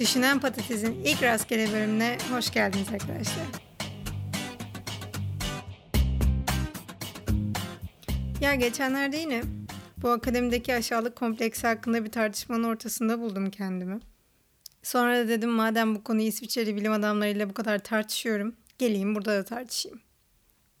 Düşünen Patates'in ilk rastgele bölümüne hoş geldiniz arkadaşlar. Ya geçenlerde yine bu akademideki aşağılık kompleksi hakkında bir tartışmanın ortasında buldum kendimi. Sonra da dedim madem bu konuyu İsviçreli bilim adamlarıyla bu kadar tartışıyorum, geleyim burada da tartışayım.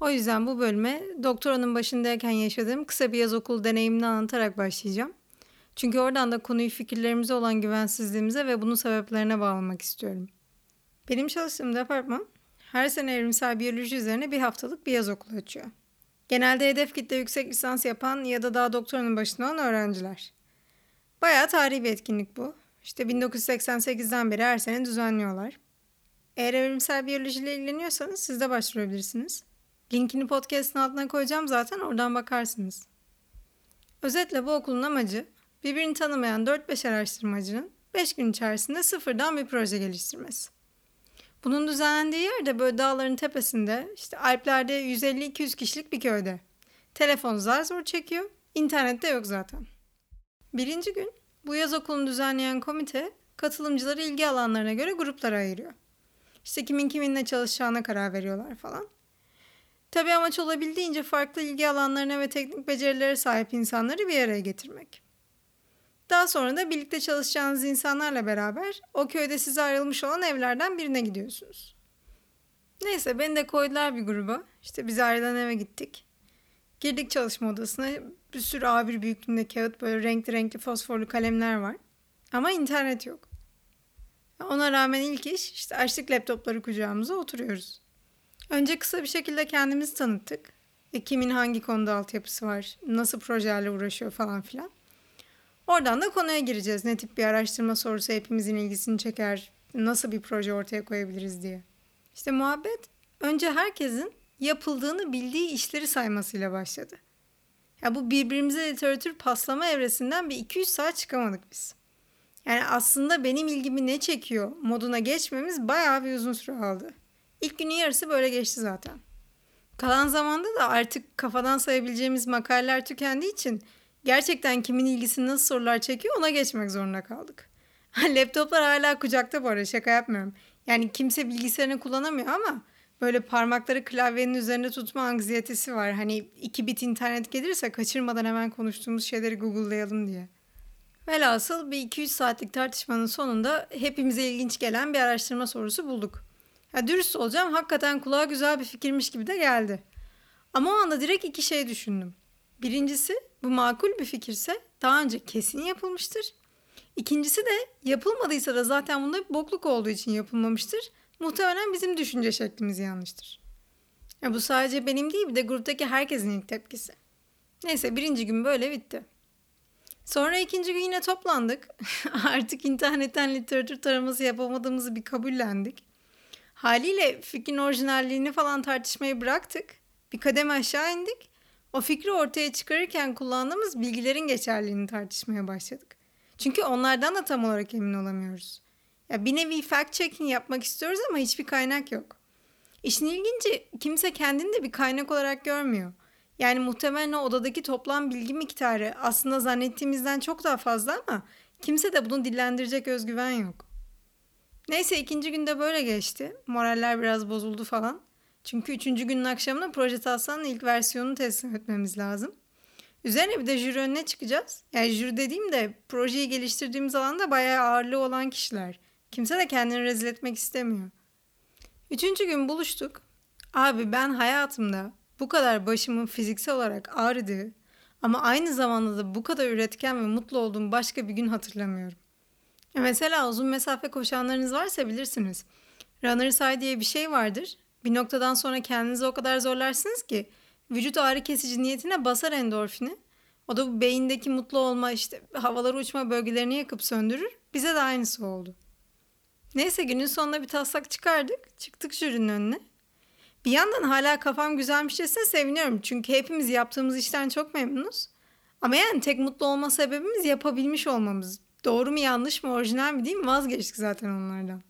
O yüzden bu bölüme doktoranın başındayken yaşadığım kısa bir yaz okulu deneyimini anlatarak başlayacağım. Çünkü oradan da konuyu fikirlerimize olan güvensizliğimize ve bunun sebeplerine bağlamak istiyorum. Benim çalıştığım departman her sene evrimsel biyoloji üzerine bir haftalık bir yaz okulu açıyor. Genelde hedef kitle yüksek lisans yapan ya da daha doktoranın başında olan öğrenciler. Bayağı tarihi bir etkinlik bu. İşte 1988'den beri her sene düzenliyorlar. Eğer evrimsel biyolojiyle ilgileniyorsanız siz de başvurabilirsiniz. Linkini podcast'ın altına koyacağım zaten oradan bakarsınız. Özetle bu okulun amacı birbirini tanımayan 4-5 araştırmacının 5 gün içerisinde sıfırdan bir proje geliştirmesi. Bunun düzenlendiği yer de böyle dağların tepesinde işte Alplerde 150-200 kişilik bir köyde. Telefon zar zor çekiyor, internette yok zaten. Birinci gün bu yaz okulunu düzenleyen komite katılımcıları ilgi alanlarına göre gruplara ayırıyor. İşte kimin kiminle çalışacağına karar veriyorlar falan. Tabi amaç olabildiğince farklı ilgi alanlarına ve teknik becerilere sahip insanları bir araya getirmek. Daha sonra da birlikte çalışacağınız insanlarla beraber o köyde size ayrılmış olan evlerden birine gidiyorsunuz. Neyse beni de koydular bir gruba. İşte biz ayrılan eve gittik. Girdik çalışma odasına. Bir sürü A1 büyüklüğünde kağıt böyle renkli renkli fosforlu kalemler var. Ama internet yok. Ona rağmen ilk iş işte açtık laptopları kucağımıza oturuyoruz. Önce kısa bir şekilde kendimizi tanıttık. E, kimin hangi konuda altyapısı var, nasıl projelerle uğraşıyor falan filan. Oradan da konuya gireceğiz. Ne tip bir araştırma sorusu hepimizin ilgisini çeker, nasıl bir proje ortaya koyabiliriz diye. İşte muhabbet önce herkesin yapıldığını bildiği işleri saymasıyla başladı. Ya bu birbirimize literatür paslama evresinden bir 200 saat çıkamadık biz. Yani aslında benim ilgimi ne çekiyor moduna geçmemiz bayağı bir uzun süre aldı. İlk günün yarısı böyle geçti zaten. Kalan zamanda da artık kafadan sayabileceğimiz makaleler tükendiği için gerçekten kimin ilgisini nasıl sorular çekiyor ona geçmek zorunda kaldık. Laptoplar hala kucakta bu arada şaka yapmıyorum. Yani kimse bilgisayarını kullanamıyor ama böyle parmakları klavyenin üzerinde tutma anksiyetesi var. Hani iki bit internet gelirse kaçırmadan hemen konuştuğumuz şeyleri google'layalım diye. Velhasıl bir 200 saatlik tartışmanın sonunda hepimize ilginç gelen bir araştırma sorusu bulduk. Ya dürüst olacağım hakikaten kulağa güzel bir fikirmiş gibi de geldi. Ama o anda direkt iki şey düşündüm. Birincisi bu makul bir fikirse daha önce kesin yapılmıştır. İkincisi de yapılmadıysa da zaten bunda bir bokluk olduğu için yapılmamıştır. Muhtemelen bizim düşünce şeklimiz yanlıştır. Ya bu sadece benim değil bir de gruptaki herkesin ilk tepkisi. Neyse birinci gün böyle bitti. Sonra ikinci gün yine toplandık. Artık internetten literatür taraması yapamadığımızı bir kabullendik. Haliyle fikrin orijinalliğini falan tartışmayı bıraktık. Bir kademe aşağı indik. O fikri ortaya çıkarırken kullandığımız bilgilerin geçerliliğini tartışmaya başladık. Çünkü onlardan da tam olarak emin olamıyoruz. Ya bir nevi fact checking yapmak istiyoruz ama hiçbir kaynak yok. İşin ilginci kimse kendini de bir kaynak olarak görmüyor. Yani muhtemelen o odadaki toplam bilgi miktarı aslında zannettiğimizden çok daha fazla ama kimse de bunu dillendirecek özgüven yok. Neyse ikinci günde böyle geçti. Moraller biraz bozuldu falan. Çünkü üçüncü günün akşamında proje taslağının ilk versiyonunu teslim etmemiz lazım. Üzerine bir de jüri önüne çıkacağız. Yani jüri dediğim de projeyi geliştirdiğimiz alanda bayağı ağırlığı olan kişiler. Kimse de kendini rezil etmek istemiyor. Üçüncü gün buluştuk. Abi ben hayatımda bu kadar başımın fiziksel olarak ağrıdığı ama aynı zamanda da bu kadar üretken ve mutlu olduğum başka bir gün hatırlamıyorum. Mesela uzun mesafe koşanlarınız varsa bilirsiniz. Runner's High diye bir şey vardır. Bir noktadan sonra kendinizi o kadar zorlarsınız ki vücut ağrı kesici niyetine basar endorfini. O da bu beyindeki mutlu olma işte havalara uçma bölgelerini yakıp söndürür. Bize de aynısı oldu. Neyse günün sonunda bir taslak çıkardık. Çıktık jürinin önüne. Bir yandan hala kafam güzelmişçesine seviniyorum. Çünkü hepimiz yaptığımız işten çok memnunuz. Ama yani tek mutlu olma sebebimiz yapabilmiş olmamız. Doğru mu yanlış mı orijinal mi değil mi vazgeçtik zaten onlardan.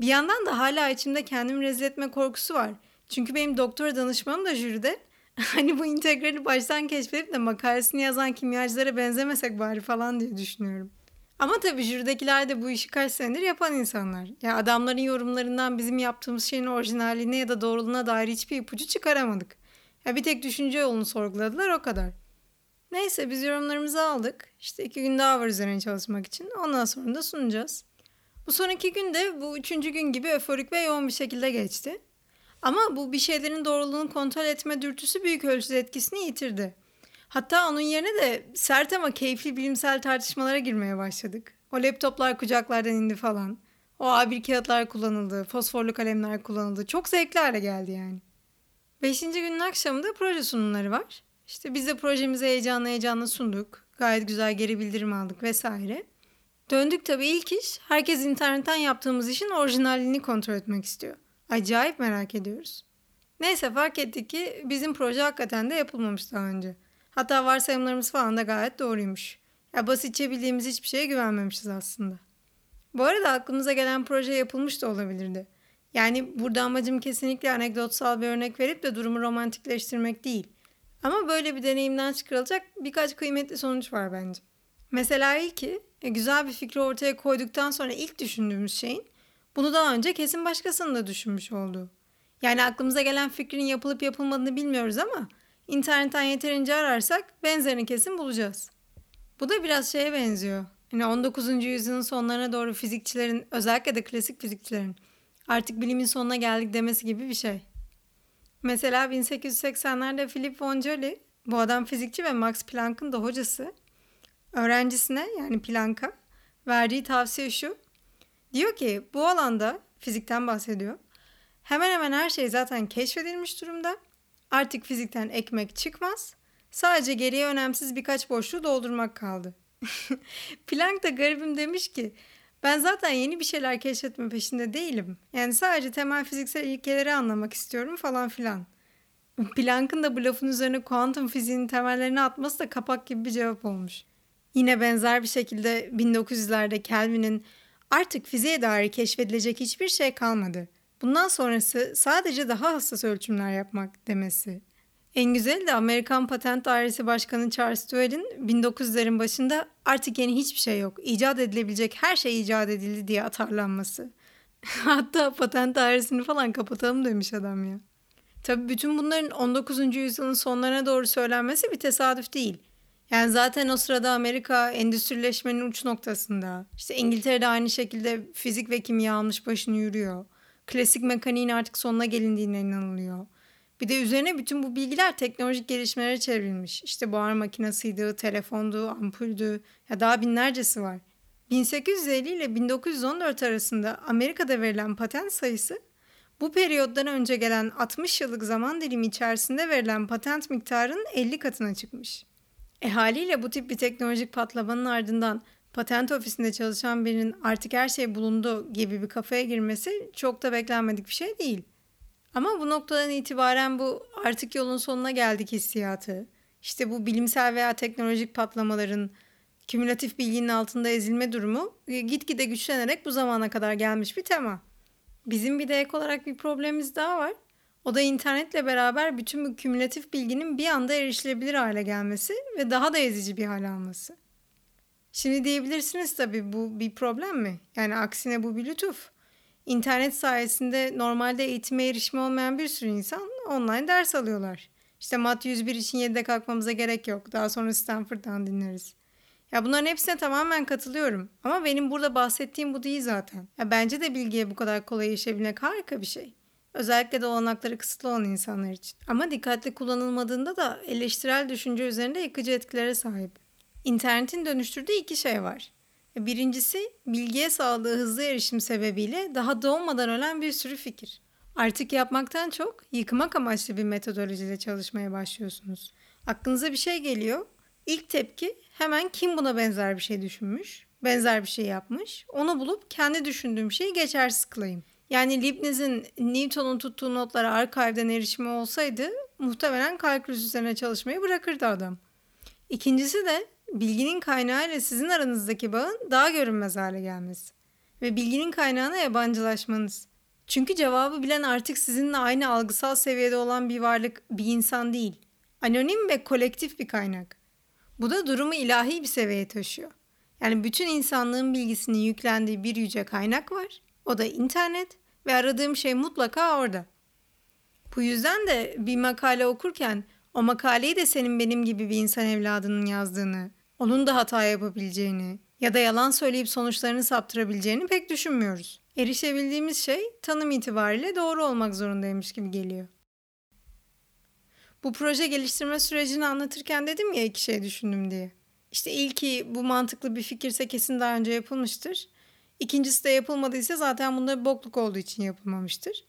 Bir yandan da hala içimde kendimi rezil etme korkusu var. Çünkü benim doktora danışmanım da jüride. Hani bu integrali baştan keşfedip de makalesini yazan kimyacılara benzemesek bari falan diye düşünüyorum. Ama tabii jüridekiler de bu işi kaç senedir yapan insanlar. Ya adamların yorumlarından bizim yaptığımız şeyin orijinaline ya da doğruluğuna dair hiçbir ipucu çıkaramadık. Ya bir tek düşünce yolunu sorguladılar o kadar. Neyse biz yorumlarımızı aldık. İşte iki gün daha var üzerine çalışmak için. Ondan sonra da sunacağız. Bu son iki gün de bu üçüncü gün gibi öforik ve yoğun bir şekilde geçti. Ama bu bir şeylerin doğruluğunu kontrol etme dürtüsü büyük ölçüde etkisini yitirdi. Hatta onun yerine de sert ama keyifli bilimsel tartışmalara girmeye başladık. O laptoplar kucaklardan indi falan. O A1 kağıtlar kullanıldı, fosforlu kalemler kullanıldı. Çok zevkli hale geldi yani. Beşinci günün akşamında proje sunumları var. İşte biz de projemizi heyecanla heyecanla sunduk. Gayet güzel geri bildirim aldık vesaire. Döndük tabii ilk iş herkes internetten yaptığımız işin orijinalliğini kontrol etmek istiyor. Acayip merak ediyoruz. Neyse fark ettik ki bizim proje hakikaten de yapılmamış daha önce. Hatta varsayımlarımız falan da gayet doğruymuş. Ya basitçe bildiğimiz hiçbir şeye güvenmemişiz aslında. Bu arada aklımıza gelen proje yapılmış da olabilirdi. Yani burada amacım kesinlikle anekdotsal bir örnek verip de durumu romantikleştirmek değil. Ama böyle bir deneyimden çıkarılacak birkaç kıymetli sonuç var bence. Mesela ilki e, güzel bir fikri ortaya koyduktan sonra ilk düşündüğümüz şeyin bunu daha önce kesin başkasının da düşünmüş olduğu. Yani aklımıza gelen fikrin yapılıp yapılmadığını bilmiyoruz ama internetten yeterince ararsak benzerini kesin bulacağız. Bu da biraz şeye benziyor. Yani 19. yüzyılın sonlarına doğru fizikçilerin özellikle de klasik fizikçilerin artık bilimin sonuna geldik demesi gibi bir şey. Mesela 1880'lerde Philip von Joly, bu adam fizikçi ve Max Planck'ın da hocası, öğrencisine yani Planck'a verdiği tavsiye şu. Diyor ki bu alanda fizikten bahsediyor. Hemen hemen her şey zaten keşfedilmiş durumda. Artık fizikten ekmek çıkmaz. Sadece geriye önemsiz birkaç boşluğu doldurmak kaldı. Planck da garibim demiş ki ben zaten yeni bir şeyler keşfetme peşinde değilim. Yani sadece temel fiziksel ilkeleri anlamak istiyorum falan filan. Planck'ın da bu lafın üzerine kuantum fiziğinin temellerini atması da kapak gibi bir cevap olmuş. Yine benzer bir şekilde 1900'lerde Kelvin'in artık fiziğe dair keşfedilecek hiçbir şey kalmadı. Bundan sonrası sadece daha hassas ölçümler yapmak demesi. En güzeli de Amerikan Patent Dairesi Başkanı Charles Duell'in 1900'lerin başında artık yeni hiçbir şey yok. İcat edilebilecek her şey icat edildi diye atarlanması. Hatta patent dairesini falan kapatalım demiş adam ya. Tabii bütün bunların 19. yüzyılın sonlarına doğru söylenmesi bir tesadüf değil. Yani zaten o sırada Amerika endüstrileşmenin uç noktasında. İşte İngiltere'de aynı şekilde fizik ve kimya almış başını yürüyor. Klasik mekaniğin artık sonuna gelindiğine inanılıyor. Bir de üzerine bütün bu bilgiler teknolojik gelişmelere çevrilmiş. İşte buhar makinesiydi, telefondu, ampuldü ya daha binlercesi var. 1850 ile 1914 arasında Amerika'da verilen patent sayısı bu periyottan önce gelen 60 yıllık zaman dilimi içerisinde verilen patent miktarının 50 katına çıkmış. E haliyle bu tip bir teknolojik patlamanın ardından patent ofisinde çalışan birinin artık her şey bulundu gibi bir kafaya girmesi çok da beklenmedik bir şey değil. Ama bu noktadan itibaren bu artık yolun sonuna geldik hissiyatı. İşte bu bilimsel veya teknolojik patlamaların kümülatif bilginin altında ezilme durumu e, gitgide güçlenerek bu zamana kadar gelmiş bir tema. Bizim bir de ek olarak bir problemimiz daha var. O da internetle beraber bütün bu kümülatif bilginin bir anda erişilebilir hale gelmesi ve daha da ezici bir hale alması. Şimdi diyebilirsiniz tabii bu bir problem mi? Yani aksine bu bir lütuf. İnternet sayesinde normalde eğitime erişimi olmayan bir sürü insan online ders alıyorlar. İşte Mat 101 için 7'de kalkmamıza gerek yok. Daha sonra Stanford'dan dinleriz. Ya bunların hepsine tamamen katılıyorum. Ama benim burada bahsettiğim bu değil zaten. Ya bence de bilgiye bu kadar kolay erişebilmek harika bir şey. Özellikle de olanakları kısıtlı olan insanlar için. Ama dikkatli kullanılmadığında da eleştirel düşünce üzerinde yıkıcı etkilere sahip. İnternetin dönüştürdüğü iki şey var. Birincisi bilgiye sağladığı hızlı erişim sebebiyle daha doğmadan ölen bir sürü fikir. Artık yapmaktan çok yıkmak amaçlı bir metodolojiyle çalışmaya başlıyorsunuz. Aklınıza bir şey geliyor. İlk tepki hemen kim buna benzer bir şey düşünmüş, benzer bir şey yapmış. Onu bulup kendi düşündüğüm şeyi geçersiz kılayım. Yani Leibniz'in Newton'un tuttuğu notlara arşivden erişimi olsaydı muhtemelen kalkülüs üzerine çalışmayı bırakırdı adam. İkincisi de bilginin kaynağı ile sizin aranızdaki bağın daha görünmez hale gelmesi ve bilginin kaynağına yabancılaşmanız. Çünkü cevabı bilen artık sizinle aynı algısal seviyede olan bir varlık, bir insan değil. Anonim ve kolektif bir kaynak. Bu da durumu ilahi bir seviyeye taşıyor. Yani bütün insanlığın bilgisinin yüklendiği bir yüce kaynak var. O da internet ve aradığım şey mutlaka orada. Bu yüzden de bir makale okurken o makaleyi de senin benim gibi bir insan evladının yazdığını, onun da hata yapabileceğini ya da yalan söyleyip sonuçlarını saptırabileceğini pek düşünmüyoruz. Erişebildiğimiz şey tanım itibariyle doğru olmak zorundaymış gibi geliyor. Bu proje geliştirme sürecini anlatırken dedim ya iki şey düşündüm diye. İşte ilki bu mantıklı bir fikirse kesin daha önce yapılmıştır. İkincisi de yapılmadıysa zaten bunda bir bokluk olduğu için yapılmamıştır.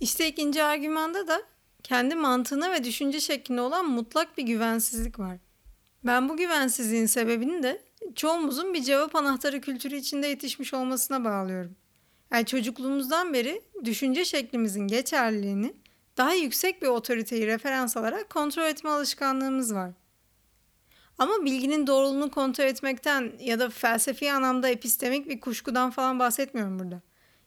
İşte ikinci argümanda da kendi mantığına ve düşünce şekline olan mutlak bir güvensizlik var. Ben bu güvensizliğin sebebini de çoğumuzun bir cevap anahtarı kültürü içinde yetişmiş olmasına bağlıyorum. Yani çocukluğumuzdan beri düşünce şeklimizin geçerliliğini daha yüksek bir otoriteyi referans alarak kontrol etme alışkanlığımız var. Ama bilginin doğruluğunu kontrol etmekten ya da felsefi anlamda epistemik bir kuşkudan falan bahsetmiyorum burada.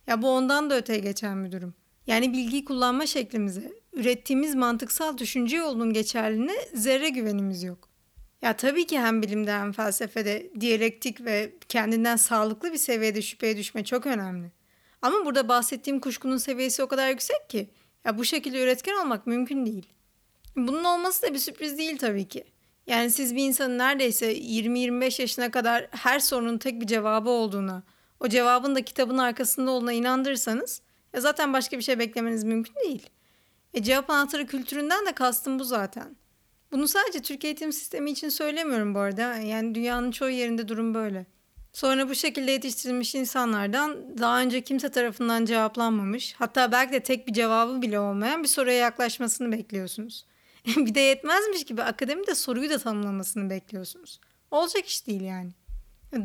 Ya bu ondan da öteye geçen bir durum. Yani bilgiyi kullanma şeklimize, ürettiğimiz mantıksal düşünce yolunun geçerliliğine zerre güvenimiz yok. Ya tabii ki hem bilimde hem felsefede diyalektik ve kendinden sağlıklı bir seviyede şüpheye düşme çok önemli. Ama burada bahsettiğim kuşkunun seviyesi o kadar yüksek ki ya bu şekilde üretken olmak mümkün değil. Bunun olması da bir sürpriz değil tabii ki. Yani siz bir insanın neredeyse 20-25 yaşına kadar her sorunun tek bir cevabı olduğuna, o cevabın da kitabın arkasında olduğuna inandırırsanız ya zaten başka bir şey beklemeniz mümkün değil. E cevap anahtarı kültüründen de kastım bu zaten. Bunu sadece Türk eğitim sistemi için söylemiyorum bu arada. Yani dünyanın çoğu yerinde durum böyle. Sonra bu şekilde yetiştirilmiş insanlardan daha önce kimse tarafından cevaplanmamış, hatta belki de tek bir cevabı bile olmayan bir soruya yaklaşmasını bekliyorsunuz. bir de yetmezmiş gibi akademide soruyu da tanımlamasını bekliyorsunuz. Olacak iş değil yani.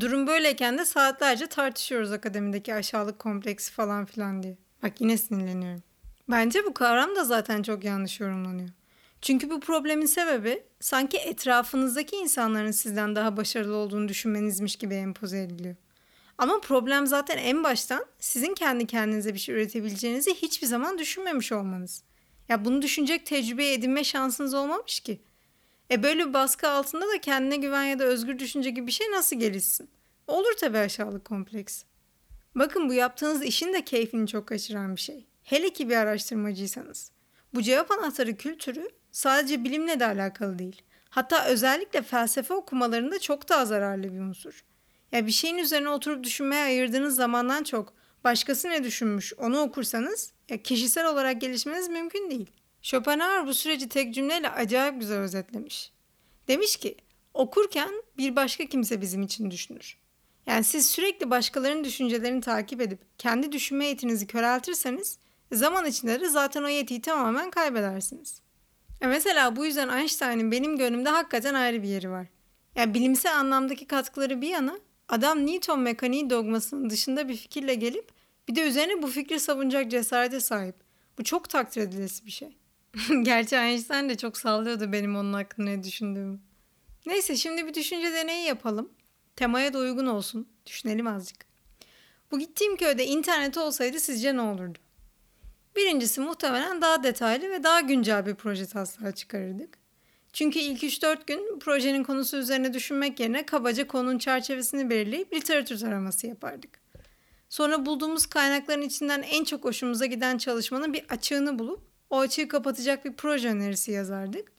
Durum böyleyken de saatlerce tartışıyoruz akademideki aşağılık kompleksi falan filan diye. Bak yine sinirleniyorum. Bence bu kavram da zaten çok yanlış yorumlanıyor. Çünkü bu problemin sebebi sanki etrafınızdaki insanların sizden daha başarılı olduğunu düşünmenizmiş gibi empoze ediliyor. Ama problem zaten en baştan sizin kendi kendinize bir şey üretebileceğinizi hiçbir zaman düşünmemiş olmanız. Ya bunu düşünecek tecrübe edinme şansınız olmamış ki. E böyle bir baskı altında da kendine güven ya da özgür düşünce gibi bir şey nasıl gelişsin? Olur tabii aşağılık kompleks. Bakın bu yaptığınız işin de keyfini çok kaçıran bir şey. Hele ki bir araştırmacıysanız. Bu cevap anahtarı kültürü sadece bilimle de alakalı değil. Hatta özellikle felsefe okumalarında çok daha zararlı bir unsur. Ya bir şeyin üzerine oturup düşünmeye ayırdığınız zamandan çok başkası ne düşünmüş onu okursanız ya kişisel olarak gelişmeniz mümkün değil. Schopenhauer bu süreci tek cümleyle acayip güzel özetlemiş. Demiş ki okurken bir başka kimse bizim için düşünür. Yani siz sürekli başkalarının düşüncelerini takip edip kendi düşünme yetinizi köreltirseniz zaman içinde de zaten o yetiyi tamamen kaybedersiniz. Ya mesela bu yüzden Einstein'ın benim gönlümde hakikaten ayrı bir yeri var. Yani bilimsel anlamdaki katkıları bir yana adam Newton mekaniği dogmasının dışında bir fikirle gelip bir de üzerine bu fikri savunacak cesarete sahip. Bu çok takdir edilesi bir şey. Gerçi Einstein de çok sallıyordu benim onun hakkında ne düşündüğümü. Neyse şimdi bir düşünce deneyi yapalım. Temaya da uygun olsun. Düşünelim azıcık. Bu gittiğim köyde internet olsaydı sizce ne olurdu? Birincisi muhtemelen daha detaylı ve daha güncel bir proje taslağı çıkarırdık. Çünkü ilk 3-4 gün projenin konusu üzerine düşünmek yerine kabaca konunun çerçevesini belirleyip literatür taraması yapardık. Sonra bulduğumuz kaynakların içinden en çok hoşumuza giden çalışmanın bir açığını bulup o açığı kapatacak bir proje önerisi yazardık.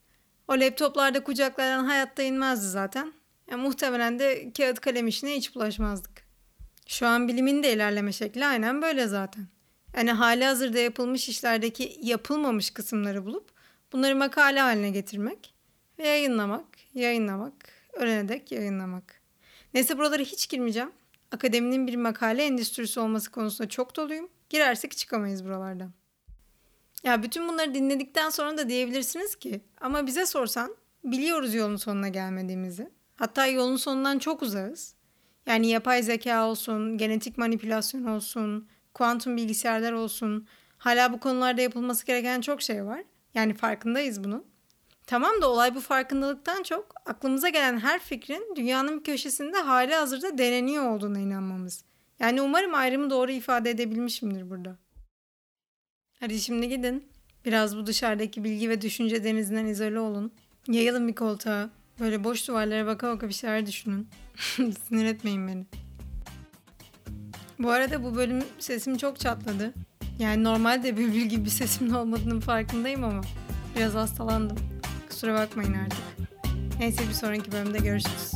O laptoplarda kucaklardan hayatta inmezdi zaten. Yani muhtemelen de kağıt kalem işine hiç bulaşmazdık. Şu an bilimin de ilerleme şekli aynen böyle zaten. Yani hali hazırda yapılmış işlerdeki yapılmamış kısımları bulup bunları makale haline getirmek ve yayınlamak, yayınlamak, ölene dek yayınlamak. Neyse buralara hiç girmeyeceğim. Akademinin bir makale endüstrisi olması konusunda çok doluyum. Girersek çıkamayız buralardan. Ya bütün bunları dinledikten sonra da diyebilirsiniz ki ama bize sorsan biliyoruz yolun sonuna gelmediğimizi. Hatta yolun sonundan çok uzağız. Yani yapay zeka olsun, genetik manipülasyon olsun, kuantum bilgisayarlar olsun. Hala bu konularda yapılması gereken çok şey var. Yani farkındayız bunun. Tamam da olay bu farkındalıktan çok aklımıza gelen her fikrin dünyanın köşesinde hali hazırda deneniyor olduğuna inanmamız. Yani umarım ayrımı doğru ifade edebilmişimdir burada. Hadi şimdi gidin. Biraz bu dışarıdaki bilgi ve düşünce denizinden izole olun. Yayılın bir koltuğa. Böyle boş duvarlara baka baka bir şeyler düşünün. Sinir etmeyin beni. Bu arada bu bölüm sesim çok çatladı. Yani normalde bülbül gibi bir sesimin olmadığının farkındayım ama biraz hastalandım. Kusura bakmayın artık. Neyse bir sonraki bölümde görüşürüz.